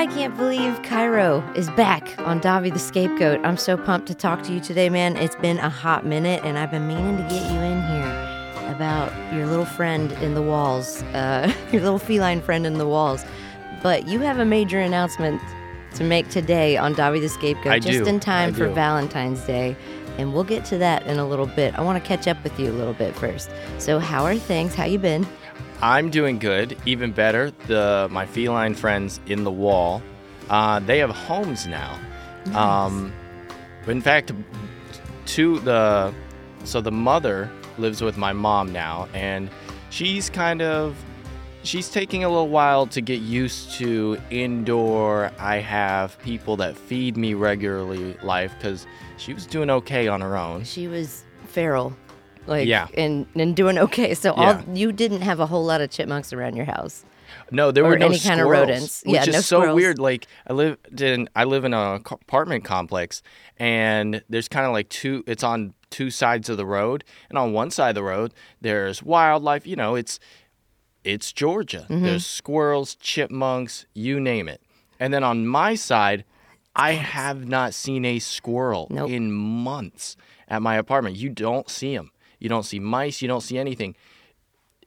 I can't believe Kyro is back on Davi the Scapegoat. I'm so pumped to talk to you today, man. It's been a hot minute, and I've been meaning to get you in here about your little friend in the walls, uh, your little feline friend in the walls. But you have a major announcement to make today on Davi the Scapegoat, I just do. in time I for do. Valentine's Day. And we'll get to that in a little bit. I want to catch up with you a little bit first. So, how are things? How you been? I'm doing good. Even better, the my feline friends in the wall, uh, they have homes now. Um, in fact, to the so the mother lives with my mom now, and she's kind of she's taking a little while to get used to indoor. I have people that feed me regularly life because she was doing okay on her own. She was feral, like Yeah. and and doing okay. So Yeah. all you didn't have a whole lot of chipmunks around your house. No, there were no any kind of squirrels, rodents. which Yeah, is no so squirrels. weird. Like I live in I live in a apartment complex, and there's kind of like two. It's on two sides of the road, and on one side of the road there's wildlife. You know, it's it's Georgia. Mm-hmm. There's squirrels, chipmunks, you name it. And then on my side, I have not seen a squirrel Nope. in months at my apartment. You don't see them. You don't see mice. You don't see anything.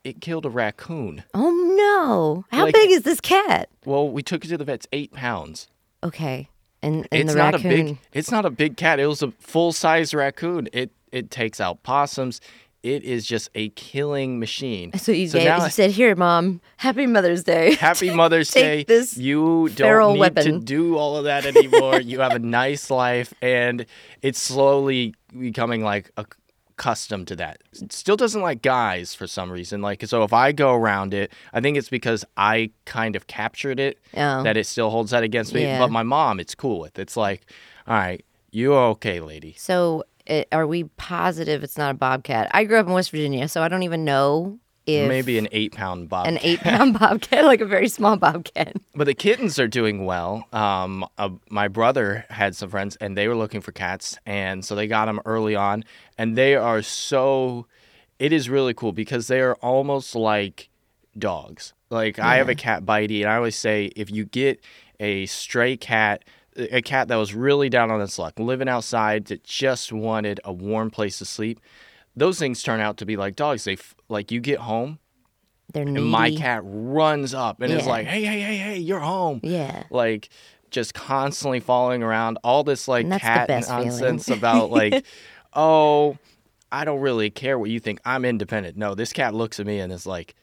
It killed a raccoon. Oh no! How Like- big is this cat? Well, we took it to the vet's eight pounds. Okay, and and it's the not raccoon. a big. It's not a big cat. It was a full size raccoon. It it takes out possums. It is just a killing machine. so you so gave, now you said, "Here, mom, Happy Mother's Day." Happy Mother's Take Day. this you don't need to do all of that anymore. you have a nice life, and it's slowly becoming like a accustomed to that. Still doesn't like guys for some reason. Like so, if I go around it, I think it's because I kind of captured it Oh. that it still holds that against me. Yeah. But my mom, it's cool with. It's like, all right, you are okay, lady. So it, are we positive it's not a bobcat? I grew up in West Virginia, so I don't even know if Maybe an eight pound bob. an eight-pound bobcat, like a very small bobcat. But the kittens are doing well. Um, uh, my brother had some friends, and they were looking for cats, and so they got them early on, and they are so. It is really cool because they are almost like dogs. Like I have a cat, Bitey, and I always say if you get a stray cat. A cat that was really down on its luck, living outside, that just wanted a warm place to sleep. Those things turn out to be like dogs. They f- like you get home, They're needy. and my cat runs up and is like, "Hey, hey, hey, hey, you're home!" Yeah. Like just constantly following around. All this like And that's the cat best feeling. nonsense about like, oh, I don't really care what you think. I'm independent. No, this cat looks at me and is like,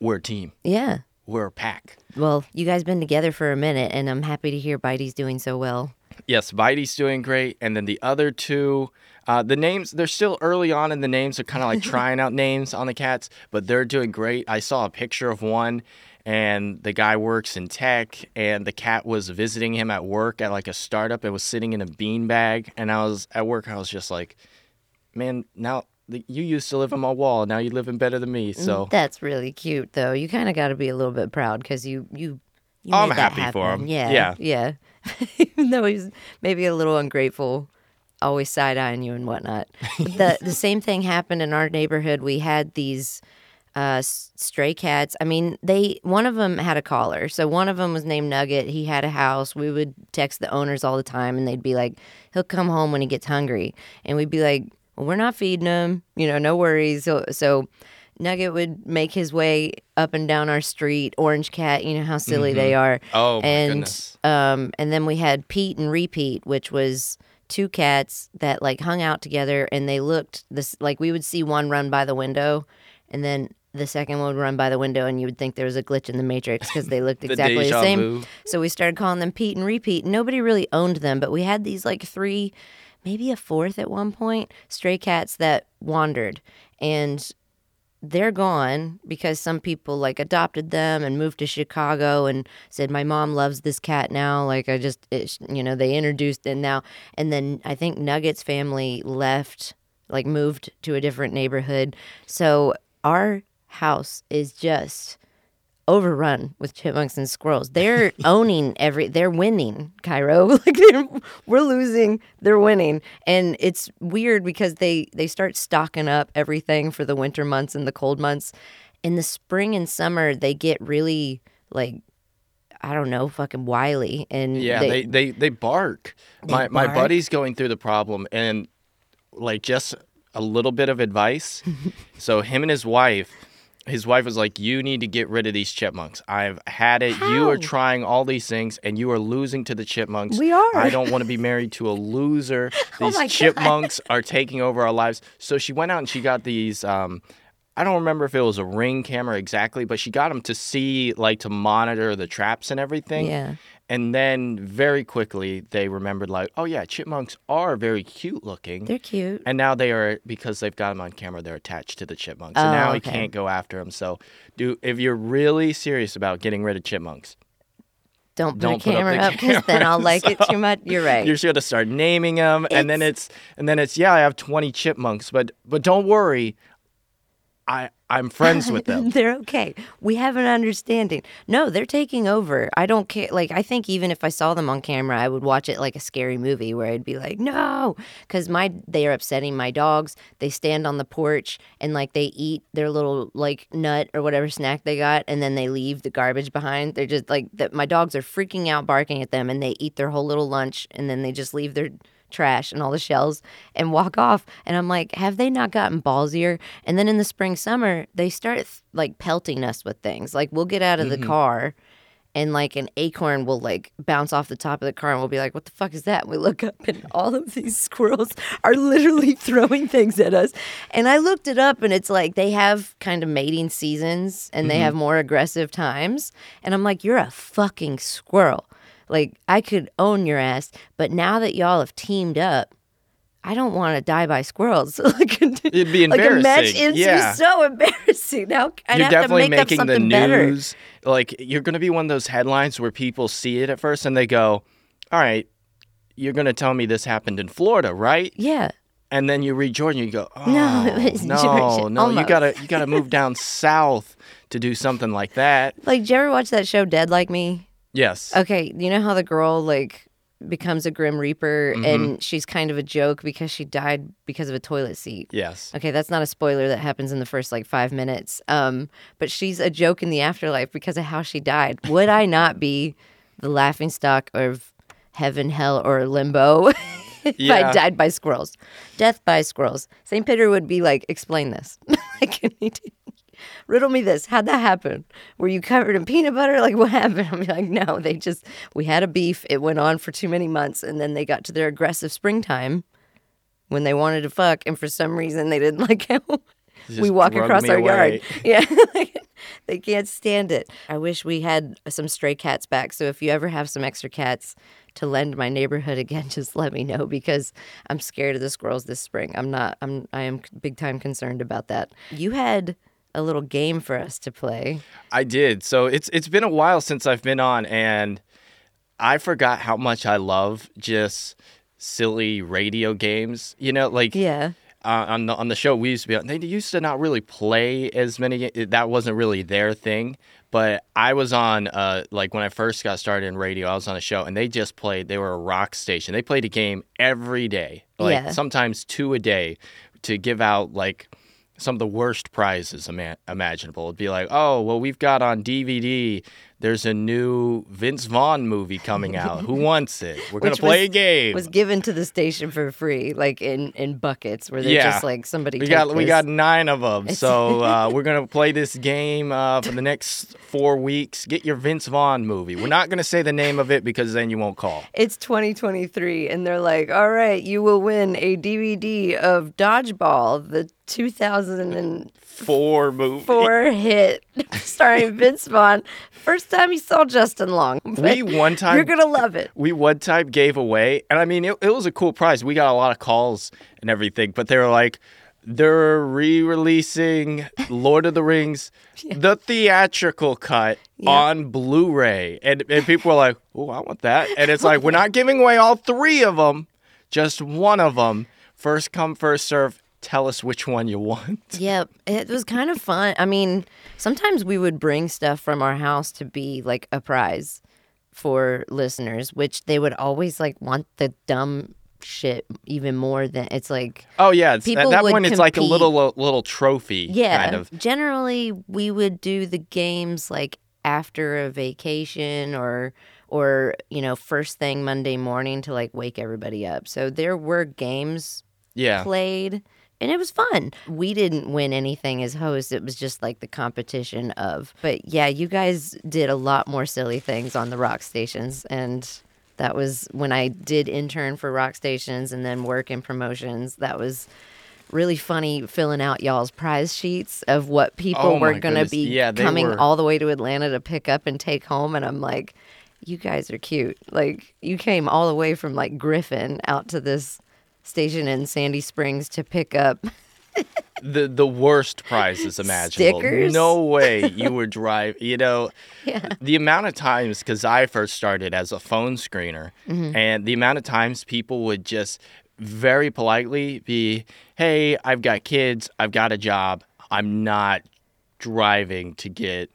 "We're a team. Yeah. We're a pack." Well, you guys been together for a minute, and I'm happy to hear Bitey's doing so well. Yes, Bitey's doing great, and then the other two, uh, the names they're still early on in the names. They're kind of like trying out names on the cats, but they're doing great. I saw a picture of one, and the guy works in tech, and the cat was visiting him at work at like a startup and was sitting in a bean bag. And I was at work, I was just like, man, now you used to live on my wall, now you're living better than me. So That's really cute, though. You kind of got to be a little bit proud because you you. you I'm made that happy for him. Yeah, Yeah. yeah. Even though he's maybe a little ungrateful, always side eyeing you and whatnot. The the same thing happened in our neighborhood. We had these uh, stray cats. I mean, they one of them had a collar. So one of them was named Nugget. He had a house. We would text the owners all the time, and they'd be like, "He'll come home when he gets hungry," and we'd be like, well, "We're not feeding him. You know, no worries." So so. Nugget would make his way up and down our street. Orange Cat, you know how silly they are. Oh, my and goodness. um, and then we had Pete and Repeat, which was two cats that like hung out together, and they looked this like we would see one run by the window, and then the second one would run by the window, and you would think there was a glitch in the matrix because they looked The exactly the, same. vu. So we started calling them Pete and Repeat. Nobody really owned them, but we had these like three, maybe a fourth at one point, stray cats that wandered. And they're gone because some people like adopted them and moved to Chicago and said, My mom loves this cat now. Like, I just, it, you know, they introduced it now. And then I think Nugget's family left, like, moved to a different neighborhood. So our house is just overrun with chipmunks and squirrels. They're owning every. They're winning, Kyro. like we're losing, they're winning, and it's weird because they they start stocking up everything for the winter months and the cold months. In the spring and summer, they get really like I don't know, fucking wily. And Yeah, they they, they bark. my my bark? buddy's going through the problem and like just a little bit of advice. so him and his wife, his wife was like, "You need to get rid of these chipmunks. I've had it. You are trying all these things, and you are losing to the chipmunks. We are. I don't want to be married to a loser. Oh These God. chipmunks are taking over our lives." So she went out and she got these. Um, I don't remember if it was a ring camera exactly, but she got them to see, like, to monitor the traps and everything. yeah. And then very quickly they remembered, like, oh yeah, chipmunks are very cute looking. They're cute. and now they are because they've got them on camera. They're attached to the chipmunks, and Oh, now he can't go after them. So, do if you're really serious about getting rid of chipmunks, Don't put Don't a put camera the up because then I'll like it too much. You're right. you're just gonna start naming them, and then it's and then it's yeah, I have 20 chipmunks, but but don't worry, I I'm friends with them. they're okay. We have an understanding. No, they're taking over. I don't care. Like, I think even if I saw them on camera, I would watch it like a scary movie where I'd be like, no, because my they are upsetting my dogs. They stand on the porch and like they eat their little like nut or whatever snack they got, and then they leave the garbage behind. They're just like that. My dogs are freaking out, barking at them, and they eat their whole little lunch, and then they just leave their trash and all the shells and walk off. And I'm like, have they not gotten ballsier? And then in the spring, summer, they start like pelting us with things. Like we'll get out of the mm-hmm. car and like an acorn will like bounce off the top of the car and we'll be like, what the fuck is that? And we look up and all of these squirrels are literally throwing things at us. And I looked it up and it's like they have kind of mating seasons and they mm-hmm. have more aggressive times. And I'm like, you're a fucking squirrel. Like I could own your ass, but now that y'all have teamed up, I don't want to die by squirrels. like, It'd be embarrassing. Like a match is Yeah. so embarrassing. Now I'd you're have definitely to make up making the something better. news. Like you're going to be one of those headlines where people see it at first and they go, "All right, you're going to tell me this happened in Florida, right?" Yeah. And then you read Jordan, you go, "Oh No, no, Georgia, no, you gotta you gotta move down south to do something like that." Like, did you ever watch that show Dead Like Me? Yes. Okay, you know how the girl like becomes a grim reaper Mm-hmm. and she's kind of a joke because she died because of a toilet seat. Yes. Okay, that's not a spoiler that happens in the first like 5 minutes. Um, but she's a joke in the afterlife because of how she died. Would I not be the laughing stock of heaven, hell or limbo if I died by squirrels? Death by squirrels. St. Peter would be like, "Explain this." like riddle me this. How'd that happen? Were you covered in peanut butter? Like what happened? I'm like, no, they just we had a beef. It went on for too many months, and then they got to their aggressive springtime when they wanted to fuck, and for some reason they didn't like how we walk across our away. yard. Yeah. they can't stand it. I wish we had some stray cats back. So if you ever have some extra cats to lend my neighborhood again, just let me know because I'm scared of the squirrels this spring. I'm not I'm I am big time concerned about that. You had a little game for us to play. I did. So it's it's been a while since I've been on, and I forgot how much I love just silly radio games. You know, like Yeah. uh, on the on the show we used to be on. They used to not really play as many. That wasn't really their thing. But I was on uh like when I first got started in radio, I was on a show and they just played. They were a rock station. They played a game every day, like Yeah. sometimes two a day, to give out like some of the worst prizes ima- imaginable. It'd be like, oh well, we've got on DVD. There's a new Vince Vaughn movie coming out. Who wants it? We're gonna Which play was- a game. Was given to the station for free, like in in buckets where they're Yeah. just like somebody. We got we got nine of them, so uh, we're gonna play this game uh, for the next four weeks. Get your Vince Vaughn movie. We're not gonna say the name of it because then you won't call. It's 2023, and they're like, all right, you will win a DVD of Dodgeball, the 2004 Four movie. Four hit starring Vince Vaughn. First time you saw Justin Long. We one time You're to love it. we one time gave away, and I mean it, it was a cool prize. We got a lot of calls and everything, but they were like, they're re-releasing Lord of the Rings, the theatrical cut on Blu-ray, and and people were like, oh, I want that, and it's like we're not giving away all three of them, just one of them. First come, first serve. Tell us which one you want. Yep. it was kind of fun. I mean, sometimes we would bring stuff from our house to be like a prize for listeners, which they would always like want the dumb shit even more than it's like Oh yeah, it's, at People that would point it's like a compete. little little trophy. Yeah. kind of. Generally, we would do the games like after a vacation or or you know first thing Monday morning to like wake everybody up. So there were games Yeah. played and it was fun. We didn't win anything as hosts. It was just like the competition of. But yeah, you guys did a lot more silly things on the rock stations and that was when I did intern for rock stations and then work in promotions. That was really funny filling out y'all's prize sheets of what people Oh were going to be Yeah, coming were- all the way to Atlanta to pick up and take home and I'm like you guys are cute. Like you came all the way from like Griffin out to this station in Sandy Springs to pick up the the worst prizes imaginable. Stickers? No way you would drive. You know, Yeah. the amount of times because I first started as a phone screener, Mm-hmm. and the amount of times people would just very politely be, "Hey, I've got kids. I've got a job. I'm not driving to get."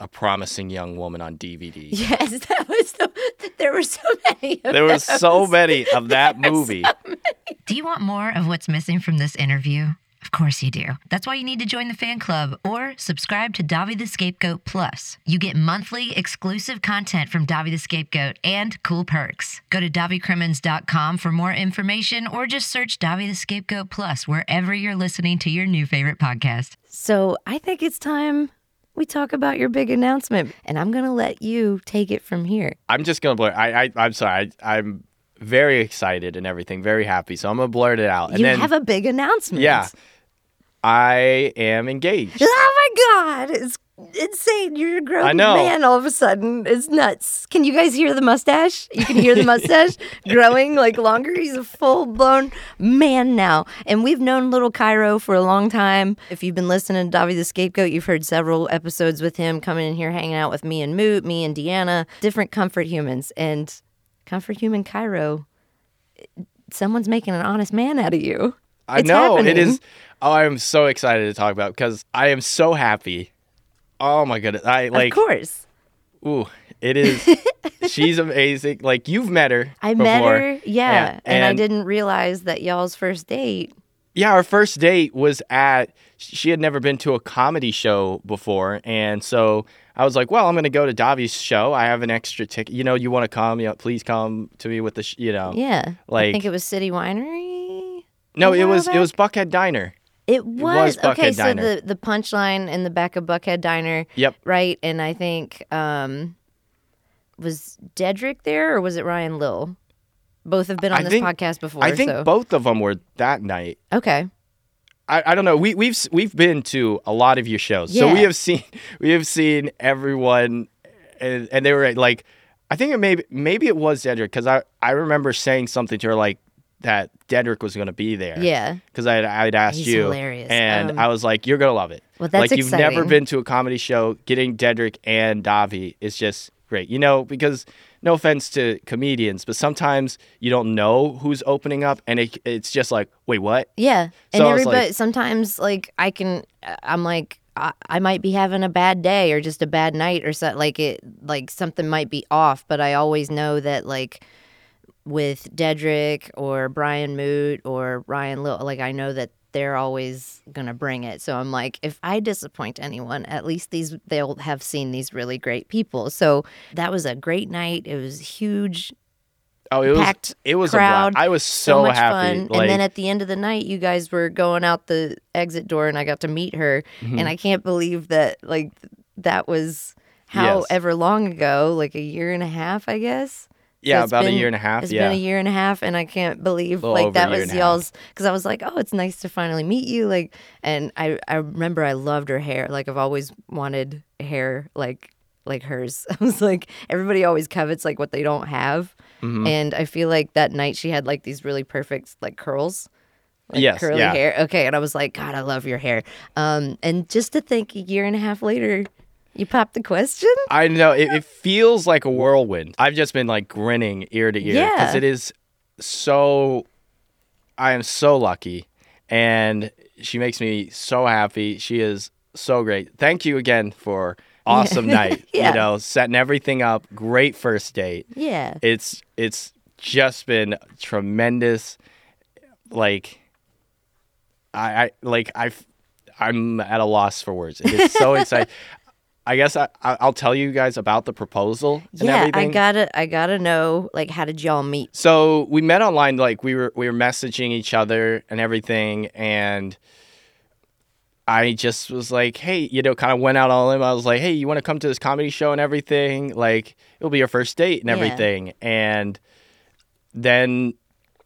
A promising young woman on DVD. Yes, that was the there were so many of There were so many of that movie. Do you want more of what's missing from this interview? Of course you do. That's why you need to join the fan club or subscribe to Davi the Scapegoat Plus. You get monthly exclusive content from Davi the Scapegoat and cool perks. Go to DaviCrimmins.com for more information or just search Davi the Scapegoat Plus wherever you're listening to your new favorite podcast. So I think it's time we talk about your big announcement. And I'm gonna let you take it from here. I'm just gonna blur. I, I I'm sorry. I, I'm very excited and everything, very happy. So I'm gonna blurt it out. And you then have a big announcement. yeah, I am engaged. Oh my god, it's insane. You're a grown man all of a sudden. It's nuts. Can you guys hear the mustache? You can hear the mustache growing like longer. He's a full blown man now. And we've known little Kyro for a long time. If you've been listening to Davi the Scapegoat, you've heard several episodes with him coming in here hanging out with me and Moote, me and Deanna, different comfort humans. And comfort human Kyro, someone's making an honest man out of you. I It's know it happening. is. Oh, I'm so excited to talk about because I am so happy. Oh my goodness! I like. of course. Ooh, it is. she's amazing. Like you've met her. I met her, yeah, and, I and- didn't realize that y'all's first date. Yeah, our first date was at. She had never been to a comedy show before, and so I was like, "Well, I'm going to go to Davi's show. I have an extra ticket. You know, you want to come? You know, please come to me with the. Sh- you know, Yeah, Like I think it was City Winery. no, it was it was Buckhead Diner. It was was, okay. So Diner. the the punchline in the back of Buckhead Diner, Yep. right? And I think um, was Dedrick there or was it Ryan Lill? Both have been on I this think- podcast before. I think so. both of them were that night. Okay. I, I don't know. We we've we've been to a lot of your shows, so we have seen we have seen everyone, and, and they were like, I think it maybe maybe it was Dedrick because I I remember saying something to her like that Dedrick was going to be there. Yeah. because I'd, I'd asked He's you, hilarious. and Um, I was like, "You're gonna love it." Well, that's like you've never been to a comedy show. Getting Dedrick and Davi is just great. You know, because no offense to comedians, but sometimes you don't know who's opening up, and it, it's just like, wait, what? Yeah, and So was everybody like- sometimes like I can I'm like I, I might be having a bad day or just a bad night or something like it like something might be off, but I always know that like with Dedrick or Brian Moote or Ryan Lill, like I know that they're always gonna bring it. So I'm like, if I disappoint anyone, at least these they'll have seen these really great people. So that was a great night. It was huge Oh, it was packed it was crowd, a blast. I was so, so, much happy. fun. Like, and then at the end of the night, you guys were going out the exit door, and I got to meet her. Mm-hmm. And I can't believe that like that was however long ago, like a year and a half, I guess. Yeah, about been- a year and a half. It's yeah, been a year and a half, and I can't believe like that was and a half. y'all's. Because I was like, oh, it's nice to finally meet you. Like, and I I remember I loved her hair. Like I've always wanted hair like like hers. I was like, everybody always covets like what they don't have, Mm-hmm. and I feel like that night she had like these really perfect like curls. Like Yes, curly yeah. hair. Okay, and I was like, God, I love your hair. Um, and just to think, a year and a half later, you popped the question. I know it, it feels like a whirlwind. I've just been like grinning ear to ear because Yeah. it is so. I am so lucky, and she makes me so happy. She is so great. Thank you again for awesome night. Yeah. You know, setting everything up. Great first date. Yeah. It's it's just been tremendous. Like, I, I like I, I'm at a loss for words. It is so exciting. I guess I, I- I'll tell you guys about the proposal and yeah, everything. I gotta I gotta know like how did y'all meet? So we met online, like we were we were messaging each other and everything, and I just was like, hey, you know, kind of went out on him. I was like, hey, you want to come to this comedy show and everything? Like, it'll be your first date and Yeah. everything. And then,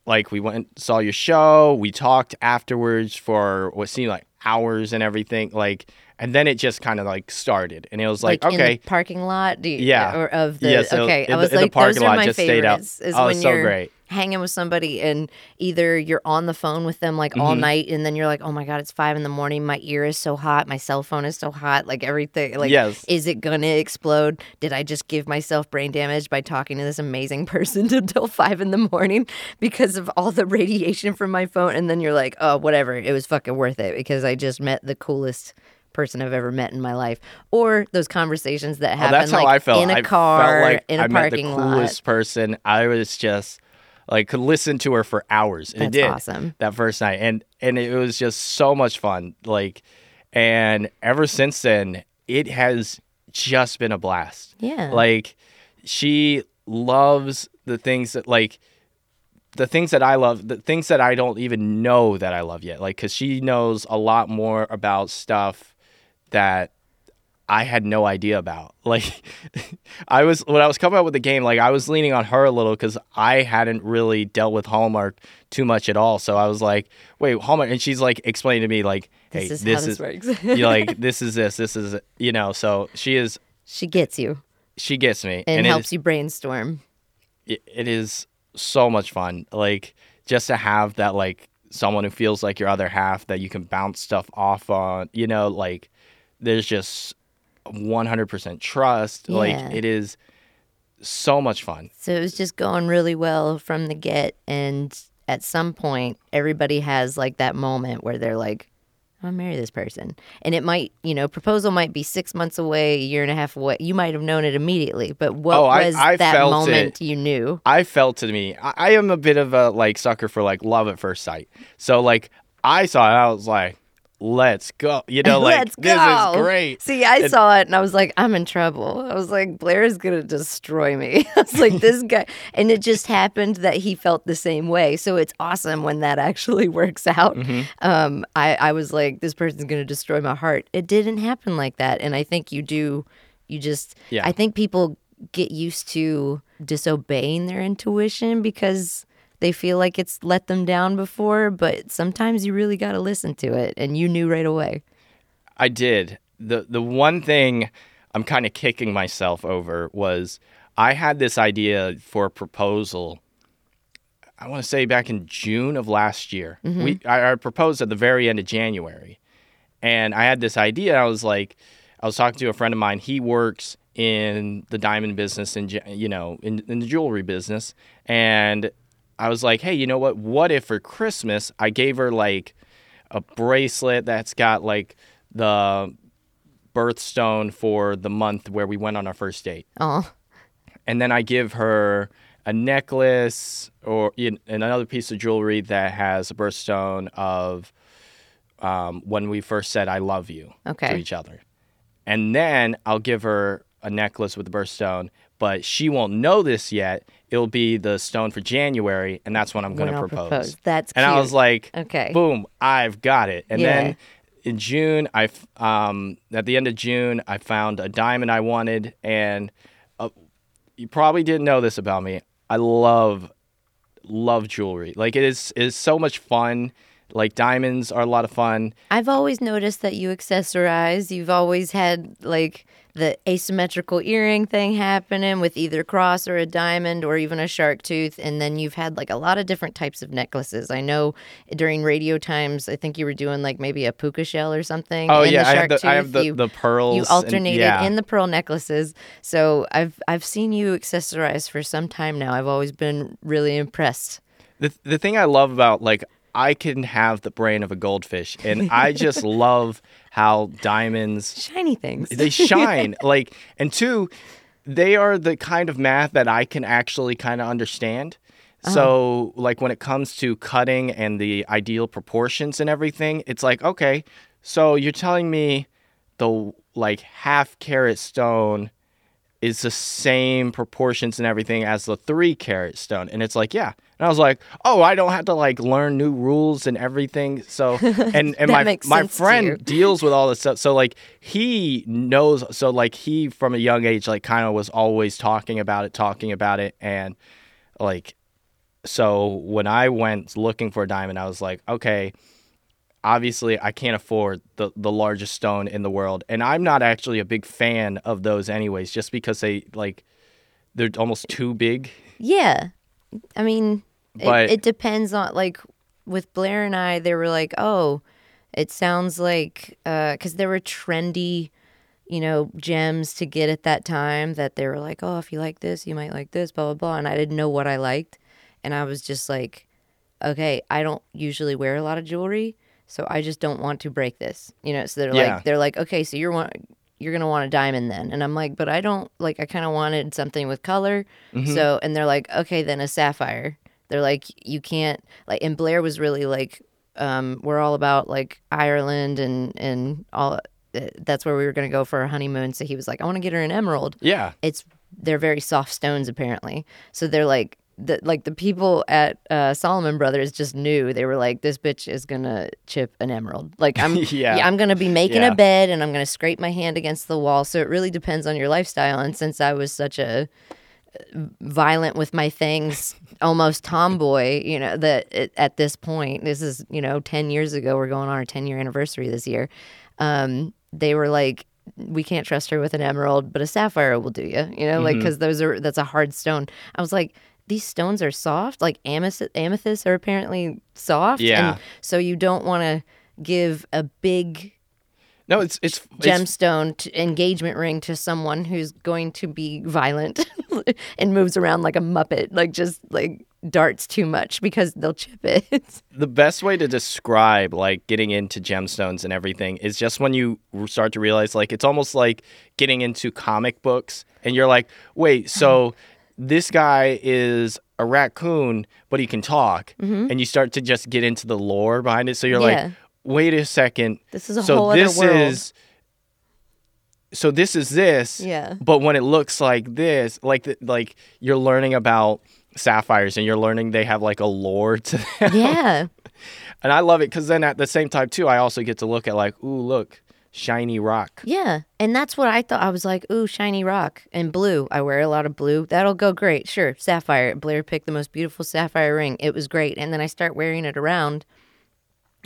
like, we went saw your show. We talked afterwards for what seemed like hours and everything. Like, and then it just kind of like started, and it was like, in okay, the parking lot? Do you, Yeah. Or of the Yeah, so okay. in I was in the like, parking those are lot, my just stayed favorites. Is Oh, when so you're great. hanging with somebody and either you're on the phone with them like all Mhm. night and then you're like, oh my god, it's five in the morning. My ear is so hot. My cell phone is so hot. Like everything. Like, Yes. is it gonna explode? Did I just give myself brain damage by talking to this amazing person until five in the morning because of all the radiation from my phone? And then you're like, oh, whatever. It was fucking worth it because I just met the coolest person I've ever met in my life. Or those conversations that Oh, happen that's how like I felt. in a I car, felt like in a I met parking the lot. coolest person. I was just like could listen to her for hours. And That's it did awesome. that first night, and and it was just so much fun. Like, and ever since then, it has just been a blast. Yeah. Like, she loves the things that like the things that I love, the things that I don't even know that I love yet. Like, cause she knows a lot more about stuff that I had no idea about. Like, I was when I was coming up with the game, like I was leaning on her a little because I hadn't really dealt with Hallmark too much at all. So I was like, "Wait, Hallmark," and she's like explaining to me, like, "Hey, this is this is this works. you're like this is this, this is you know." So she is, she gets you she gets me, and, it helps is- you brainstorm. it, it is so much fun. Like just to have that like someone who feels like your other half that you can bounce stuff off on. You know, like there's just 100% trust. Yeah. Like it is so much fun. So it was just going really well from the get. And at some point, everybody has like that moment where they're like, I'm gonna marry this person. And it might, you know, proposal might be six months away, a year and a half away. You might have known it immediately, but what Oh, I- was I that felt moment it. you knew? I felt to me, I, I am a bit of a like sucker for like love at first sight. So like I saw it, I was like, let's go. You know, like Let's this go. is great. See, I And- saw it and I was like, I'm in trouble. I was like, Blair is going to destroy me. I was like, this guy. And it just happened that he felt the same way. So it's awesome when that actually works out. Mm-hmm. Um, I, I was like, this person's going to destroy my heart. It didn't happen like that. And I think you do, you just, Yeah. I think people get used to disobeying their intuition because they feel like it's let them down before, but sometimes you really got to listen to it. And you knew right away. I did. The the one thing I'm kind of kicking myself over was I had this idea for a proposal. I want to say back in June of last year. Mm-hmm. We I, I proposed at the very end of January, and I had this idea. I was like, I was talking to a friend of mine. He works in the diamond business and you know in, in the jewelry business, and I was like, hey, you know what? What if for Christmas I gave her like a bracelet that's got like the birthstone for the month where we went on our first date. Oh, And then I give her a necklace or you know, another piece of jewelry that has a birthstone of um, when we first said I love you okay. to each other. And then I'll give her a necklace with the birthstone, but she won't know this yet. It'll be the stone for January, and that's when I'm going to I'll propose. That's And I was like, Okay. boom, I've got it. And Yeah. then in June, I um at the end of June, I found a diamond I wanted, and uh, you probably didn't know this about me. I love love jewelry. Like it is it is so much fun. Like diamonds are a lot of fun. I've always noticed that you accessorize. You've always had like the asymmetrical earring thing happening with either cross or a diamond or even a shark tooth. And then you've had like a lot of different types of necklaces. I know during radio times, I think you were doing like maybe a puka shell or something. Oh yeah, the I have the I have the, you, the pearls. you and- alternated yeah. in the pearl necklaces. So I've I've seen you accessorize for some time now. I've always been really impressed. the the thing I love about like I can have the brain of a goldfish, and I just love how diamonds Shiny things. they shine. Like and two they are the kind of math that i can actually kind of understand. Uh-huh. So like when it comes to cutting and the ideal proportions and everything it's like okay so you're telling me the like half carat stone is the same proportions and everything as the three carat stone. And it's like, yeah. And I was like, oh, I don't have to like learn new rules and everything. So and and my my sense to you. friend deals with all this stuff. So like he knows so like he from a young age like kind of was always talking about it, talking about it and like so when I went looking for a diamond, I was like, okay, obviously I can't afford the the largest stone in the world, and I'm not actually a big fan of those anyways, just because they like they're almost too big. Yeah. I mean, But- it, it depends on, like, with Blair and I, they were like, oh, it sounds like, uh, because there were trendy, you know, gems to get at that time that they were like, oh, if you like this, you might like this, blah, blah, blah. And I didn't know what I liked. And I was just like, okay, I don't usually wear a lot of jewelry. So I just don't want to break this, you know. So they're Yeah. like, they're like, okay, so you're want, you're gonna want a diamond then, and I'm like, but I don't like. I kind of wanted something with color, Mm-hmm. so and they're like, okay, then a sapphire. They're like, you can't like. And Blair was really like, um, we're all about like Ireland and and all. uh, That's where we were gonna go for our honeymoon. So he was like, I want to get her an emerald. Yeah, It's they're very soft stones apparently. So they're like the like the people at uh, Solomon Brothers just knew they were like this bitch is gonna chip an emerald. Like I'm Yeah. I'm gonna be making Yeah. a bed and I'm gonna scrape my hand against the wall. So it really depends on your lifestyle. And since I was such a uh, violent with my things, almost tomboy, you know, that it, at this point, this is you know ten years ago. We're going on our ten year anniversary this year. Um, they were like. We can't trust her with an emerald, but a sapphire will do you. You know, like because those are that's a hard stone. I was like, these stones are soft. Like amethyst, amethysts are apparently soft. Yeah. And so you don't want to give a big no, it's it's, it's gemstone to engagement ring to someone who's going to be violent and moves around like a muppet, like just like darts too much because they'll chip it. the best way to describe like getting into gemstones and everything is just when you start to realize like it's almost like getting into comic books and you're like wait so this guy is a raccoon but he can talk mm-hmm. and you start to just get into the lore behind it so you're Yeah. like wait a second This is a so whole other this world. is so this is this Yeah. but when it looks like this like the, like you're learning about sapphires and you're learning they have like a lore to them yeah. and I love it because then at the same time too, I also get to look at like, ooh, look, shiny rock. Yeah. And that's what I thought. I was like, ooh, shiny rock and blue. I wear a lot of blue. That'll go great. Sure. Sapphire. Blair picked the most beautiful sapphire ring. It was great. And then I start wearing it around.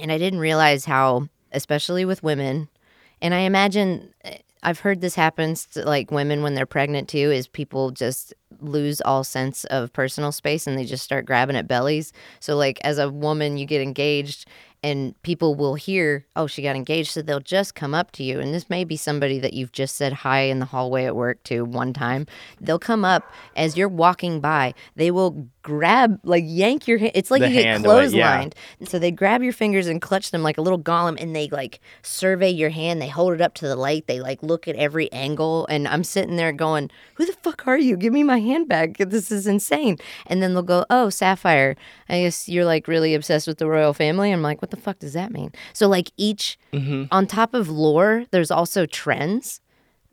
And I didn't realize how, especially with women, and I imagine eh, I've heard this happens to like women when they're pregnant too, is people just lose all sense of personal space and they just start grabbing at bellies. So like as a woman, you get engaged and people will hear, oh, she got engaged. So they'll just come up to you. And this may be somebody that you've just said hi in the hallway at work to one time. They'll come up as you're walking by. They will grab, like yank your hand. It's like The you get away, yeah. clotheslined. So they grab your fingers and clutch them like a little golem and they like survey your hand. They hold it up to the light. They like look at every angle. And I'm sitting there going, Who the fuck are you? Give me my hand back. This is insane. And then they'll go, Oh, Sapphire. I guess you're like really obsessed with the royal family. I'm like, What the fuck does that mean? So, like, each, Mm-hmm. on top of lore, there's also trends.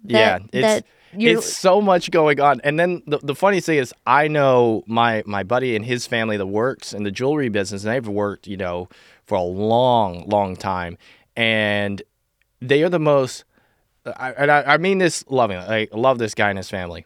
yeah, that- it's that you're- it's so much going on. And then the, the funniest thing is, I know my my buddy and his family that works in the jewelry business, and they've worked, you know, for a long, long time, and they are the most. I, and I, I mean this lovingly. I love this guy and his family.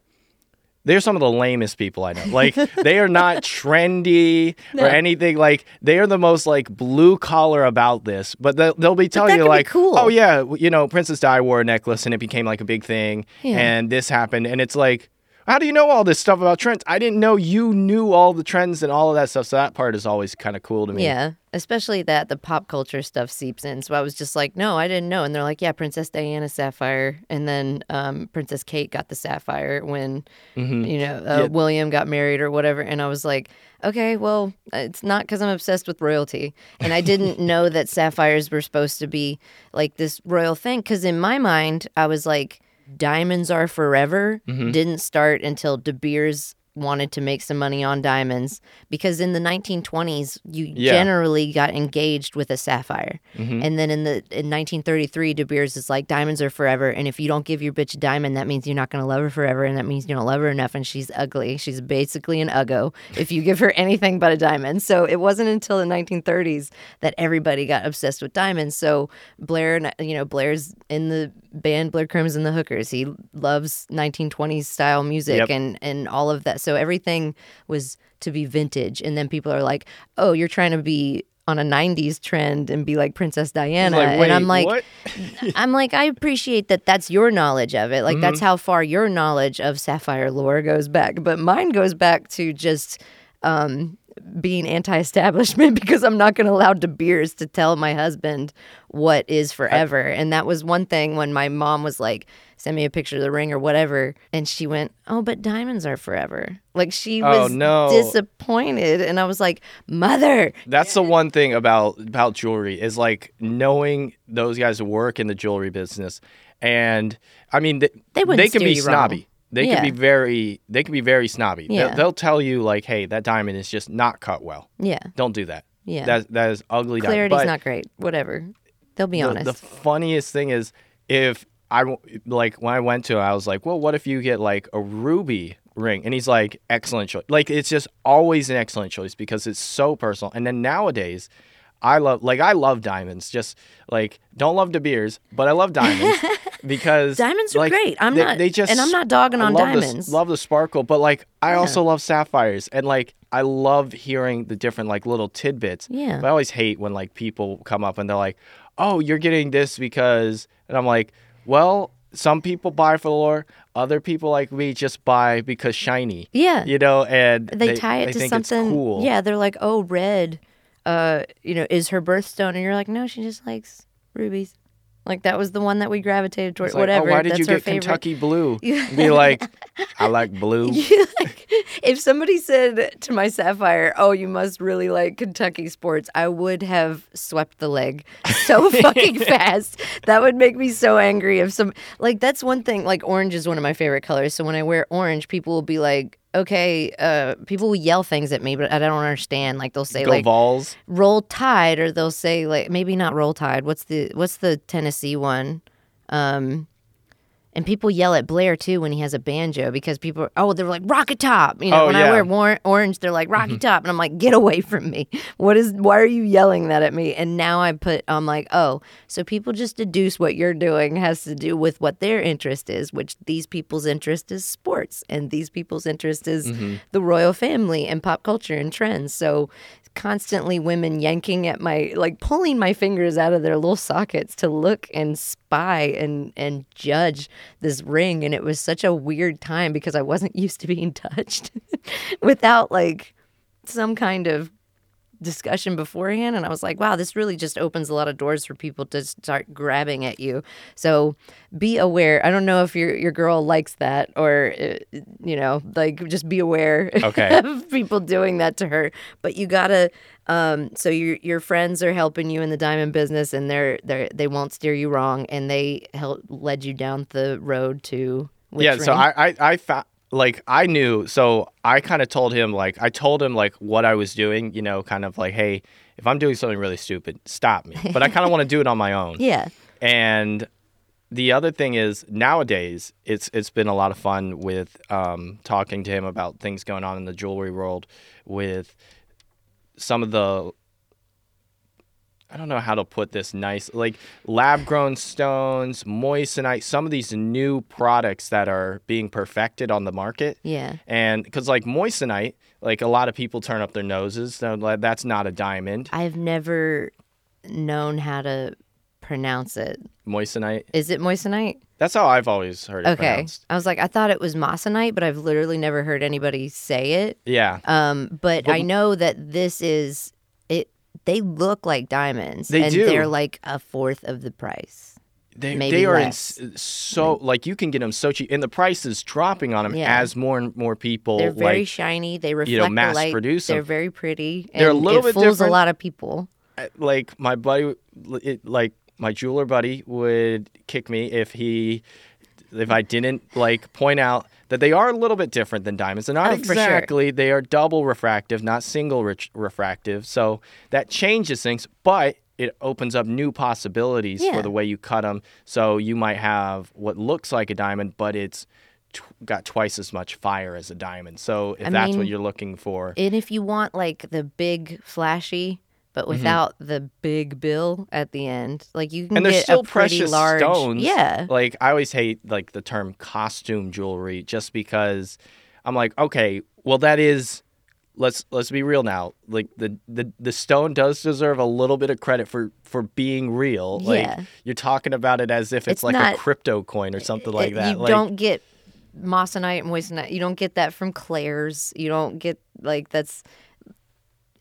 They're some of the lamest people I know. Like they are not trendy or anything. Like they are the most like blue collar about this. But they'll, they'll be telling you like, cool. oh yeah, you know, Princess Di wore a necklace and it became like a big thing, Yeah. and this happened, and it's like. How do you know all this stuff about trends? I didn't know you knew all the trends and all of that stuff. So that part is always kind of cool to me. Yeah, especially that the pop culture stuff seeps in. So I was just like, no, I didn't know. And they're like, yeah, Princess Diana sapphire, and then um, Princess Kate got the sapphire when Mm-hmm. you know uh, William got married or whatever. And I was like, okay, well, it's not because I'm obsessed with royalty, and I didn't know that sapphires were supposed to be like this royal thing. Because in my mind, I was like, diamonds are forever Mm-hmm. didn't start until De Beers wanted to make some money on diamonds because in the 1920s you Yeah. Mm-hmm. generally got engaged with a sapphire. And then in the in 1933 De Beers is like diamonds are forever and if you don't give your bitch a diamond that means you're not going to love her forever and that means you don't love her enough and she's ugly. She's basically an uggo if you give her anything but a diamond. So it wasn't until the 1930s that everybody got obsessed with diamonds. So Blair, you know, Blair's in the band Blair Crimmins the Hookers. He loves 1920s style music Yep. and and all of that. So everything was to be vintage. And then people are like, "Oh, you're trying to be on a 90s trend and be like Princess Diana." Like, and I'm like? I'm like, I appreciate that that's your knowledge of it. Like, Mm-hmm. that's how far your knowledge of Sapphire lore goes back. But mine goes back to just um, being anti establishment because I'm not going to allow De Beers to tell my husband what is forever. and that was one thing when my mom was like, send me a picture of the ring or whatever. And she went, oh, but diamonds are forever. Like, she Oh, was no. disappointed. And I was like, mother. That's the one thing about about jewelry is like knowing those guys work in the jewelry business, and I mean they, They they can be snobby. wrong. They Yeah. can be very they can be very snobby. They'll- Yeah. They'll, tell you like, hey, that diamond is just not cut well. Yeah. Don't do that. Yeah. That that is ugly. diamond. Clarity's But not great. Whatever. They'll be the, honest. the funniest thing is if I like when I went to, him, I was like, well, what if you get like a ruby ring? And he's like, excellent choice. Like it's just always an excellent choice because it's so personal. And then nowadays, I love like I love diamonds. Just like don't love De Beers, but I love diamonds because Diamonds are like, great. I'm they, not- they just and I'm not dogging on love the- diamonds. love the sparkle, but like I also love sapphires and like I love hearing the different like little tidbits. Yeah. But I always hate when like people come up and they're like, "Oh, you're getting this because," and I'm like, "Well." Some people buy for the lore. Other people like me just buy because shiny. Yeah. You know, and they, tie it they to something. Cool. Yeah, they're like, oh, red, uh, you know, is her birthstone, and you're like, no, she just likes rubies. Like that was the one that we gravitated toward. Like, whatever. Oh, why did that's you get favorite. Kentucky blue? Be like, I like blue. like, if somebody said to my sapphire, "Oh, you must really like Kentucky sports," I would have swept the leg so fucking fast. That would make me so angry. If some like that's one thing. Like orange is one of my favorite colors. So when I wear orange, people will be like, "Okay," uh, people will yell things at me, but I don't understand. Like they'll say Go like Vols. "Roll Tide," or they'll say like maybe not "Roll Tide." What's the what's the Tennessee one? Um, and people yell at Blair too when he has a banjo because people, are, oh, they're like Rocky Top. You know, Oh, when yeah. I wear war- orange, they're like Rocky mm-hmm. Top, and I'm like, get away from me. What is? Why are you yelling that at me? And now I put, I'm like, oh, so people just deduce what you're doing has to do with what their interest is, which these people's interest is sports, and these people's interest is mm-hmm. the royal family and pop culture and trends. So constantly women yanking at my like pulling my fingers out of their little sockets to look and spy and and judge this ring. And it was such a weird time because I wasn't used to being touched without like some kind of discussion beforehand and I was like wow this really just opens a lot of doors for people to start grabbing at you so be aware I don't know if your your girl likes that or uh, you know like just be aware Okay. of people doing that to her but you gotta um so your your friends are helping you in the diamond business and they're they they won't steer you wrong and they help led you down the road to which yeah so ring? i i, I found like i knew so i kind of told him like i told him like what i was doing you know kind of like hey if i'm doing something really stupid stop me. But i kind of want to do it on my own. Yeah. And the other thing is nowadays it's it's been a lot of fun with um, talking to him about things going on in the jewelry world with some of the I don't know how to put this nice like lab grown stones, moissanite, some of these new products that are being perfected on the market. yeah And because like moissanite, like a lot of people turn up their noses. Like, That's not a diamond. I've never known how to pronounce it Moissanite. is it moissanite That's how I've always heard it okay pronounced. I was like I thought it was moissanite but I've literally never heard anybody say it Yeah. Um, but, I know that this is. They look like diamonds, They and do. they're like a fourth of the price. They, maybe they are less. s- so like you can get them so cheap, and the price is dropping on them Yeah. as more and more people They're very like shiny. They reflect you know, the mass light. produce They're very pretty. They're a little it bit fools different. a lot of people. like my buddy, it, like my jeweler buddy would kick me if he if I didn't like point out that they are a little bit different than diamonds. They're not Oh, for sure. exactly. They are double refractive, not single re- refractive. So that changes things, but it opens up new possibilities Yeah. for the way you cut them. So you might have what looks like a diamond, but it's tw- got twice as much fire as a diamond. So if I that's what you're looking for, And if you want like the big flashy, but Mm-hmm. without the big bill at the end, like you can and there's get still a pretty precious large. stones. Yeah. Like I always hate like the term costume jewelry just because I'm like, okay, well that is let's let's be real now. Like the the the stone does deserve a little bit of credit for for being real. Like Yeah. you're talking about it as if it's, It's like not- a crypto coin or something like that. You like, don't get moissanite and moissanite. You don't get that from Claire's. You don't get like that's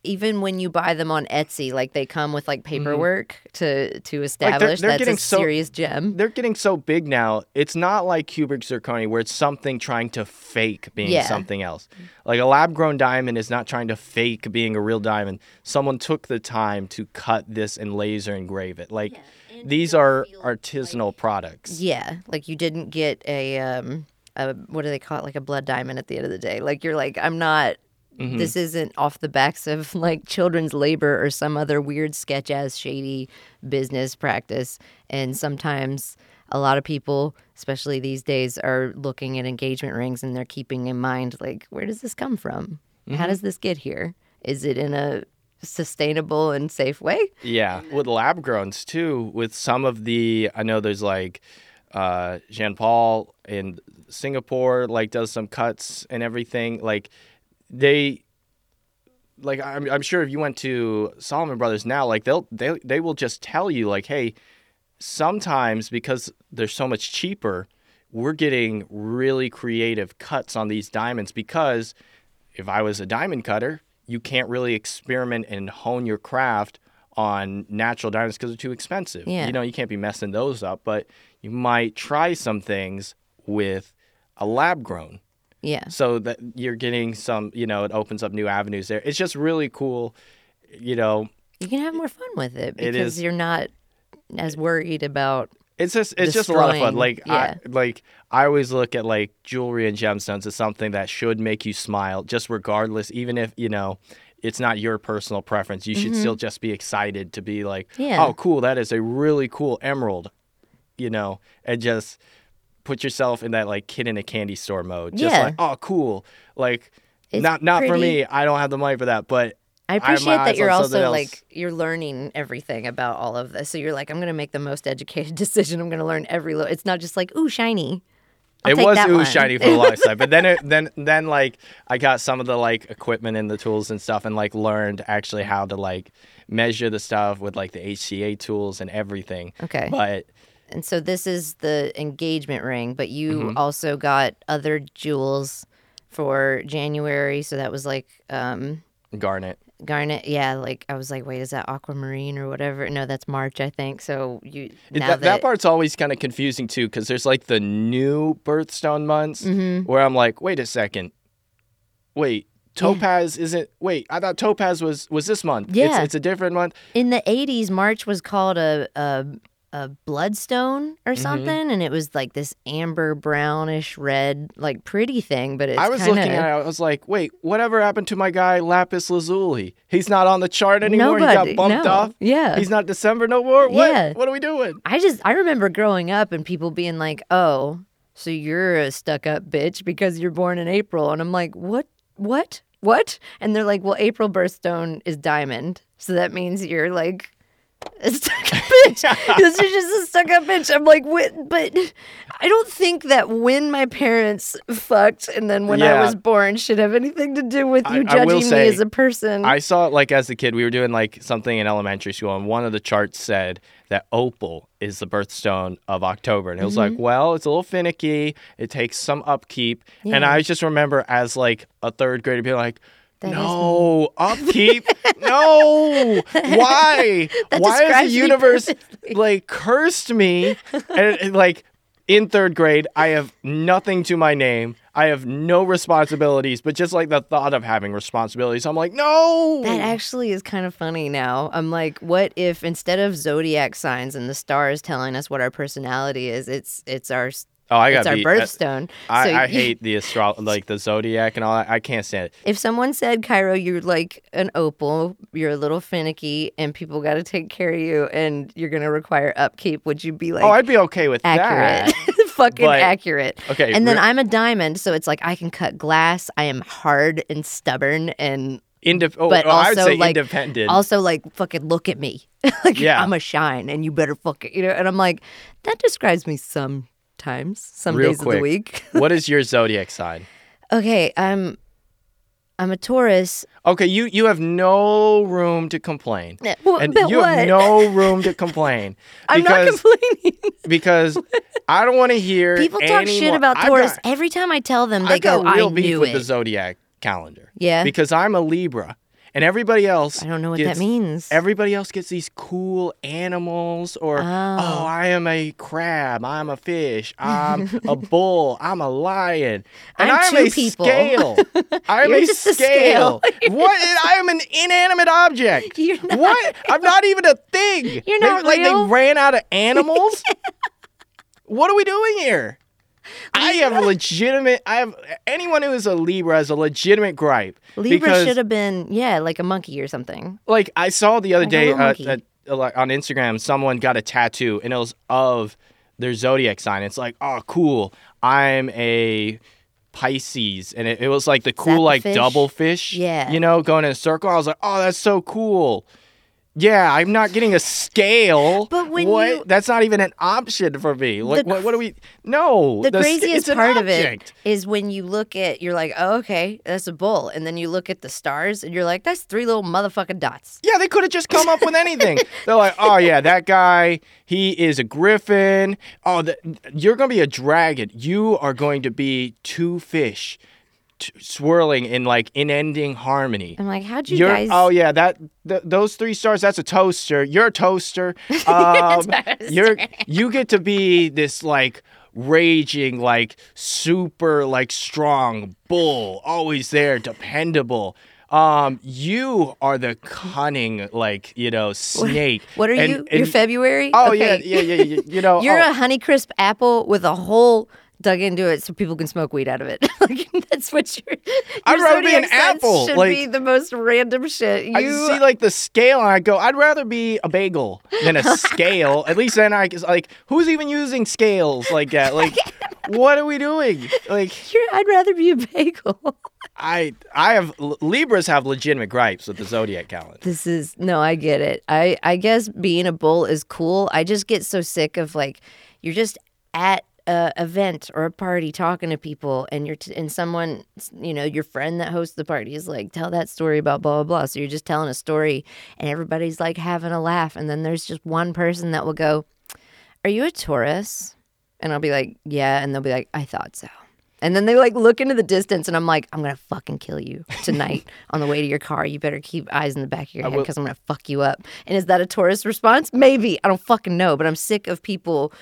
even when you buy them on Etsy, like they come with like paperwork to to establish Mm-hmm. they're that's getting a so- serious gem. they're getting so big now. It's not like cubic zirconia where it's something trying to fake being Yeah. something else. Like a lab grown diamond is not trying to fake being a real diamond. Someone took the time to cut this and laser engrave it. Like these are artisanal products. Yeah, like you didn't get a um a what do they call it? Like a blood diamond at the end of the day. Like you're like I'm not. Mm-hmm. This isn't off the backs of like children's labor or some other weird sketch ass shady business practice. And sometimes a lot of people, especially these days, are looking at engagement rings and they're keeping in mind like, where does this come from? Mm-hmm. How does this get here? Is it in a sustainable and safe way? Yeah, with lab growns too. With some of the, I know there's like uh, Jean Paul in Singapore, like does some cuts and everything. Like they, like I'm, I'm sure if you went to Solomon Brothers now, like they'll they they will just tell you like, hey, sometimes because they're so much cheaper, we're getting really creative cuts on these diamonds because if I was a diamond cutter, you can't really experiment and hone your craft on natural diamonds because they're too expensive. Yeah. You know, you can't be messing those up, but you might try some things with a lab grown Yeah. so that you're getting some, you know, it opens up new avenues there. It's just really cool, you know. You can have more fun with it It because is- you're not as worried about It's just it's just a lot of fun. Like yeah. I like I always look at like jewelry and gemstones as something that should make you smile, just regardless, even if you know it's not your personal preference. You should still just be excited to be like, Mm-hmm. Yeah. oh, cool, that is a really cool emerald, you know, and just put yourself in that like kid in a candy store mode. Just Yeah. like, oh, cool, like. It's not not for me. I don't have the money for that, but I appreciate that you're also else. like you're learning everything about all of this. So you're like, I'm gonna make the most educated decision. I'm gonna learn every little. It's not just like, ooh, shiny. I'll it was ooh one. shiny for the longest time, but then it, then then like I got some of the like equipment and the tools and stuff, and like learned actually how to like measure the stuff with like the HCA tools and everything. Okay. But And so this is the engagement ring, but you Mm-hmm. also got other jewels for January. So that was like um, garnet, garnet. Yeah, like I was like, wait, is that aquamarine or whatever? No, that's March, I think. So you now that, that, that part's always kind of confusing too, because there's like the new birthstone months Mm-hmm. where I'm like, wait a second, wait. Topaz isn't. Wait, I thought Topaz was was this month. Yeah. it's, it's a different month. in the 80s march was called a a, a bloodstone or Mm-hmm. something and it was like this amber brownish red like pretty thing but it's I was kinda, looking at it. I was like, wait, whatever happened to my guy Lapis Lazuli? He's not on the chart anymore. Nobody- he got bumped no. off. Yeah. He's not December no more. What? Yeah. What are we doing? i just i remember growing up and people being like oh so you're a stuck up bitch because you're born in april and i'm like what what what and they're like well april birthstone is diamond so that means you're like a stuck up bitch. this is just a stuck up bitch. I'm like, what? But I don't think that when my parents fucked and then when I was born should have anything to do with you I judging say, me as a person. I saw it like as a kid. We were doing like something in elementary school, and one of the charts said that opal is the birthstone of October, and it was Mm-hmm. like, well, it's a little finicky. It takes some upkeep, and I just remember as like a third grader being like. That is no upkeep. no, why? That why has the universe like cursed me? and, and, like in third grade, I have nothing to my name. I have no responsibilities, but just like the thought of having responsibilities, I'm like, no. That actually is kind of funny now. I'm like, what if instead of zodiac signs and the stars telling us what our personality is, it's it's our Oh, I got it's our beat. Uh, birthstone. I, So I you- hate the astro like the zodiac and all that. I can't stand it. If someone said, Kyro, you're like an opal, you're a little finicky, and people got to take care of you, and you're going to require upkeep, would you be like oh, I'd be okay with accurate? that. Fucking But- accurate. Okay, And then I'm a diamond, so it's like I can cut glass. I am hard and stubborn, and Indep- oh, but oh, I would also, say like, independent. also like fucking look at me. like Yeah. I'm a shine, and you better fucking you know. And I'm like, that describes me sometimes, some Real days of quick. the week. what is your zodiac sign? okay, I'm I'm a Taurus. Okay, you you have no room to complain. Wha- and but you have what? no room to complain. I'm not complaining. because I don't want to hear People talk any shit about Taurus got- every time I tell them. They I've got go, real "I beef knew with it." the zodiac calendar. Yeah. Because I'm a Libra, and everybody else. I don't know what gets- that means. Everybody else gets these cool animals, or oh. Oh. I am a crab, I'm a fish, I'm a bull, I'm a lion, and I'm am two a people. scale. I'm a just a scale. scale. what? I am an inanimate object. Not. What? I'm not even a thing. You're They- not like they ran out of animals. what are we doing here? I have a legitimate. I have anyone who is a Libra has a legitimate gripe. Libra should have been, yeah, like a monkey or something. like I saw the other Like day uh, uh, on Instagram, someone got a tattoo and it was of their zodiac sign. It's like, oh, cool. I'm a Pisces, and it, it was like the cool like fish? double fish. Yeah. you know, going in a circle. I was like, oh, that's so cool. Yeah, I'm not getting a scale. But when what? you- That's not even an option for me. Like, The what, what do we? No, The the craziest an part of it is when you look at, you're like, oh, okay, that's a bull. And then you look at the stars and you're like, that's three little motherfucking dots. Yeah, they could have just come up with anything. They're like, oh yeah, that guy, he is a griffin. Oh, the, you're gonna be a dragon. You are going to be two fish, t- swirling in like unending harmony. I'm like, how'd you You're guys. oh yeah, that th- those three stars. That's a toaster. You're a toaster. Um, you're you get to be this like raging like super like strong bull, always there, dependable. Um, you are the cunning like you know snake. What are And- you? You're February? Oh Okay. yeah, yeah, yeah, yeah. You know, You're oh, a Honeycrisp apple with a hole dug into it so people can smoke weed out of it. like that's what you're. I'd rather be an apple, Should like- be the most random shit. You I see like the scale and I go, I'd rather be a bagel than a scale. At least then I like, who's even using scales like that? Like, what are we doing? Like, you're, I'd rather be a bagel. I I have Libras have legitimate gripes with the zodiac calendar. this is no, I get it. I I guess being a bull is cool. I just get so sick of like you're just at a event or a party talking to people and you're t- and someone you know your friend that hosts the party is like tell that story about blah blah blah so you're just telling a story and everybody's like having a laugh and then there's just one person that will go are you a taurus and i'll be like yeah and they'll be like i thought so and then they like look into the distance, and I'm like, I'm gonna fucking kill you tonight on the way to your car. You better keep eyes in the back of your head because I'm gonna fuck you up. And is that a tourist response? Maybe. I don't fucking know, but I'm sick of people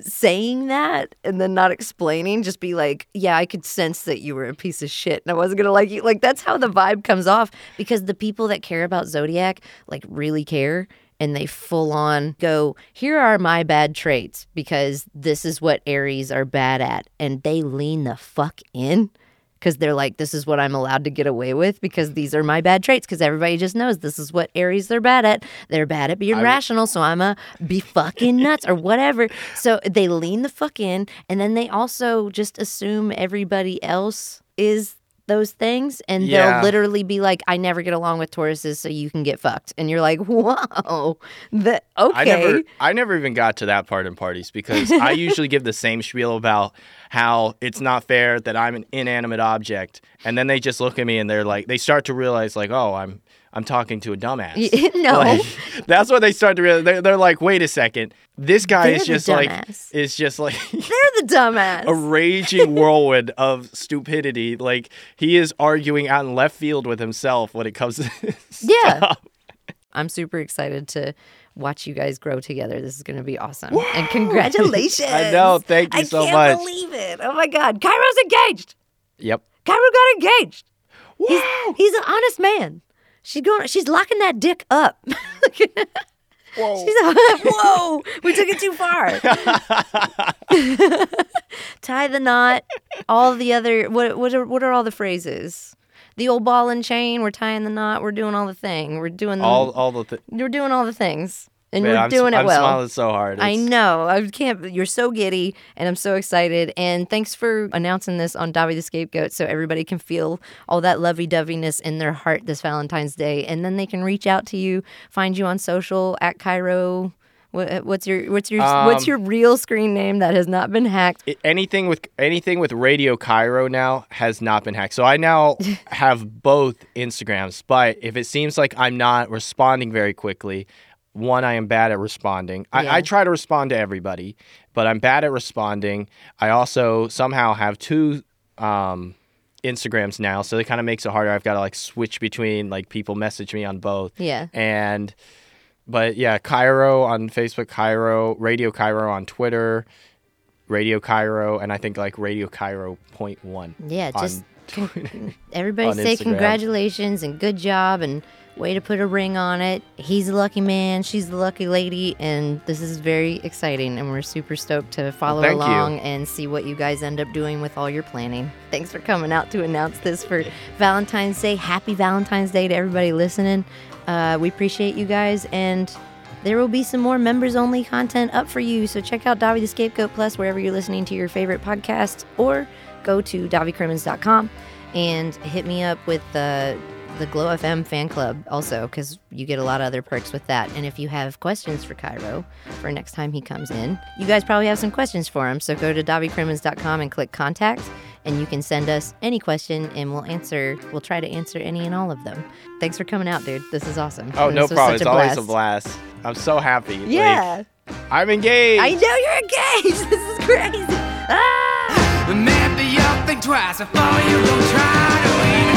saying that and then not explaining. Just be like, yeah, I could sense that you were a piece of shit and I wasn't gonna like you. Like that's how the vibe comes off because the people that care about Zodiac like really care and they full on go, here are my bad traits because this is what Aries are bad at. And they lean the fuck in because they're like, this is what I'm allowed to get away with because mm-hmm. these are my bad traits because everybody just knows this is what Aries they're bad at. They're bad at being rational, so I'm a be fucking nuts or whatever. So they lean the fuck in and then they also just assume everybody else is those things and Yeah. they'll literally be like, I never get along with Tauruses, so you can get fucked. And you're like, whoa, the, okay. I never I never even got to that part in parties because I usually give the same spiel about how it's not fair that I'm an inanimate object. And then they just look at me and they're like they start to realize like, "Oh, I'm I'm talking to a dumbass." no. Like, that's what they start to realize. They're, they're like, "Wait a second. This guy They're is just like is just like They're the dumbass. a raging whirlwind of stupidity. Like he is arguing out in left field with himself when it comes to Yeah. I'm super excited to watch you guys grow together. This is going to be awesome. And congratulations. I know. Thank you I so much. I can't believe it. Oh my God. Kyro's engaged. Yep. Kyro got engaged. He's, he's an honest man. She's going. She's locking that dick up. Whoa. She's whoa. We took it too far. Tie the knot. All the other what what are what are all the phrases? The old ball and chain. We're tying the knot. We're doing all the thing. We're doing the, all all the th- We're doing all the things, and Man, we're I'm, doing it well. I'm smiling so hard. I know. I can't. You're so giddy, and I'm so excited. And thanks for announcing this on Davi the Scapegoat, so everybody can feel all that lovey-doveyness in their heart this Valentine's Day, and then they can reach out to you, find you on social at Kyro. What, what's your what's your what's Um, your real screen name that has not been hacked? Anything with anything with Radio Kyro now has not been hacked. So I now have both Instagrams, but if it seems like I'm not responding very quickly, one I am bad at responding. Yeah. I, I try to respond to everybody, but I'm bad at responding. I also somehow have two um, Instagrams now, so it kind of makes it harder. I've got to like switch between like people message me on both Yeah. and but yeah, Kyro on Facebook, Kyro, Radio Kyro on Twitter, Radio Kyro, and I think like Radio Kyro point one. Yeah, just Twitter. everybody say Instagram. congratulations and good job and way to put a ring on it. He's a lucky man, she's the lucky lady, and this is very exciting and we're super stoked to follow thank you. along and see what you guys end up doing with all your planning. Thanks for coming out to announce this for Valentine's Day. Happy Valentine's Day to everybody listening. Uh, we appreciate you guys and there will be some more members only content up for you. So check out Davi the Scapegoat Plus wherever you're listening to your favorite podcasts or go to davicrimmins.com and hit me up with the the Glow FM fan club also because you get a lot of other perks with that. And if you have questions for Kyro for next time he comes in, you guys probably have some questions for him. So go to davicrimmins.com and click contact and you can send us any question and we'll answer we'll try to answer any and all of them. Thanks for coming out, dude. This is awesome. Oh, This no problem. such It's always a blast. I'm so happy. Like, Yeah. I'm engaged. I know you're engaged. This is crazy. Ah! Maybe you'll think twice before you go try to win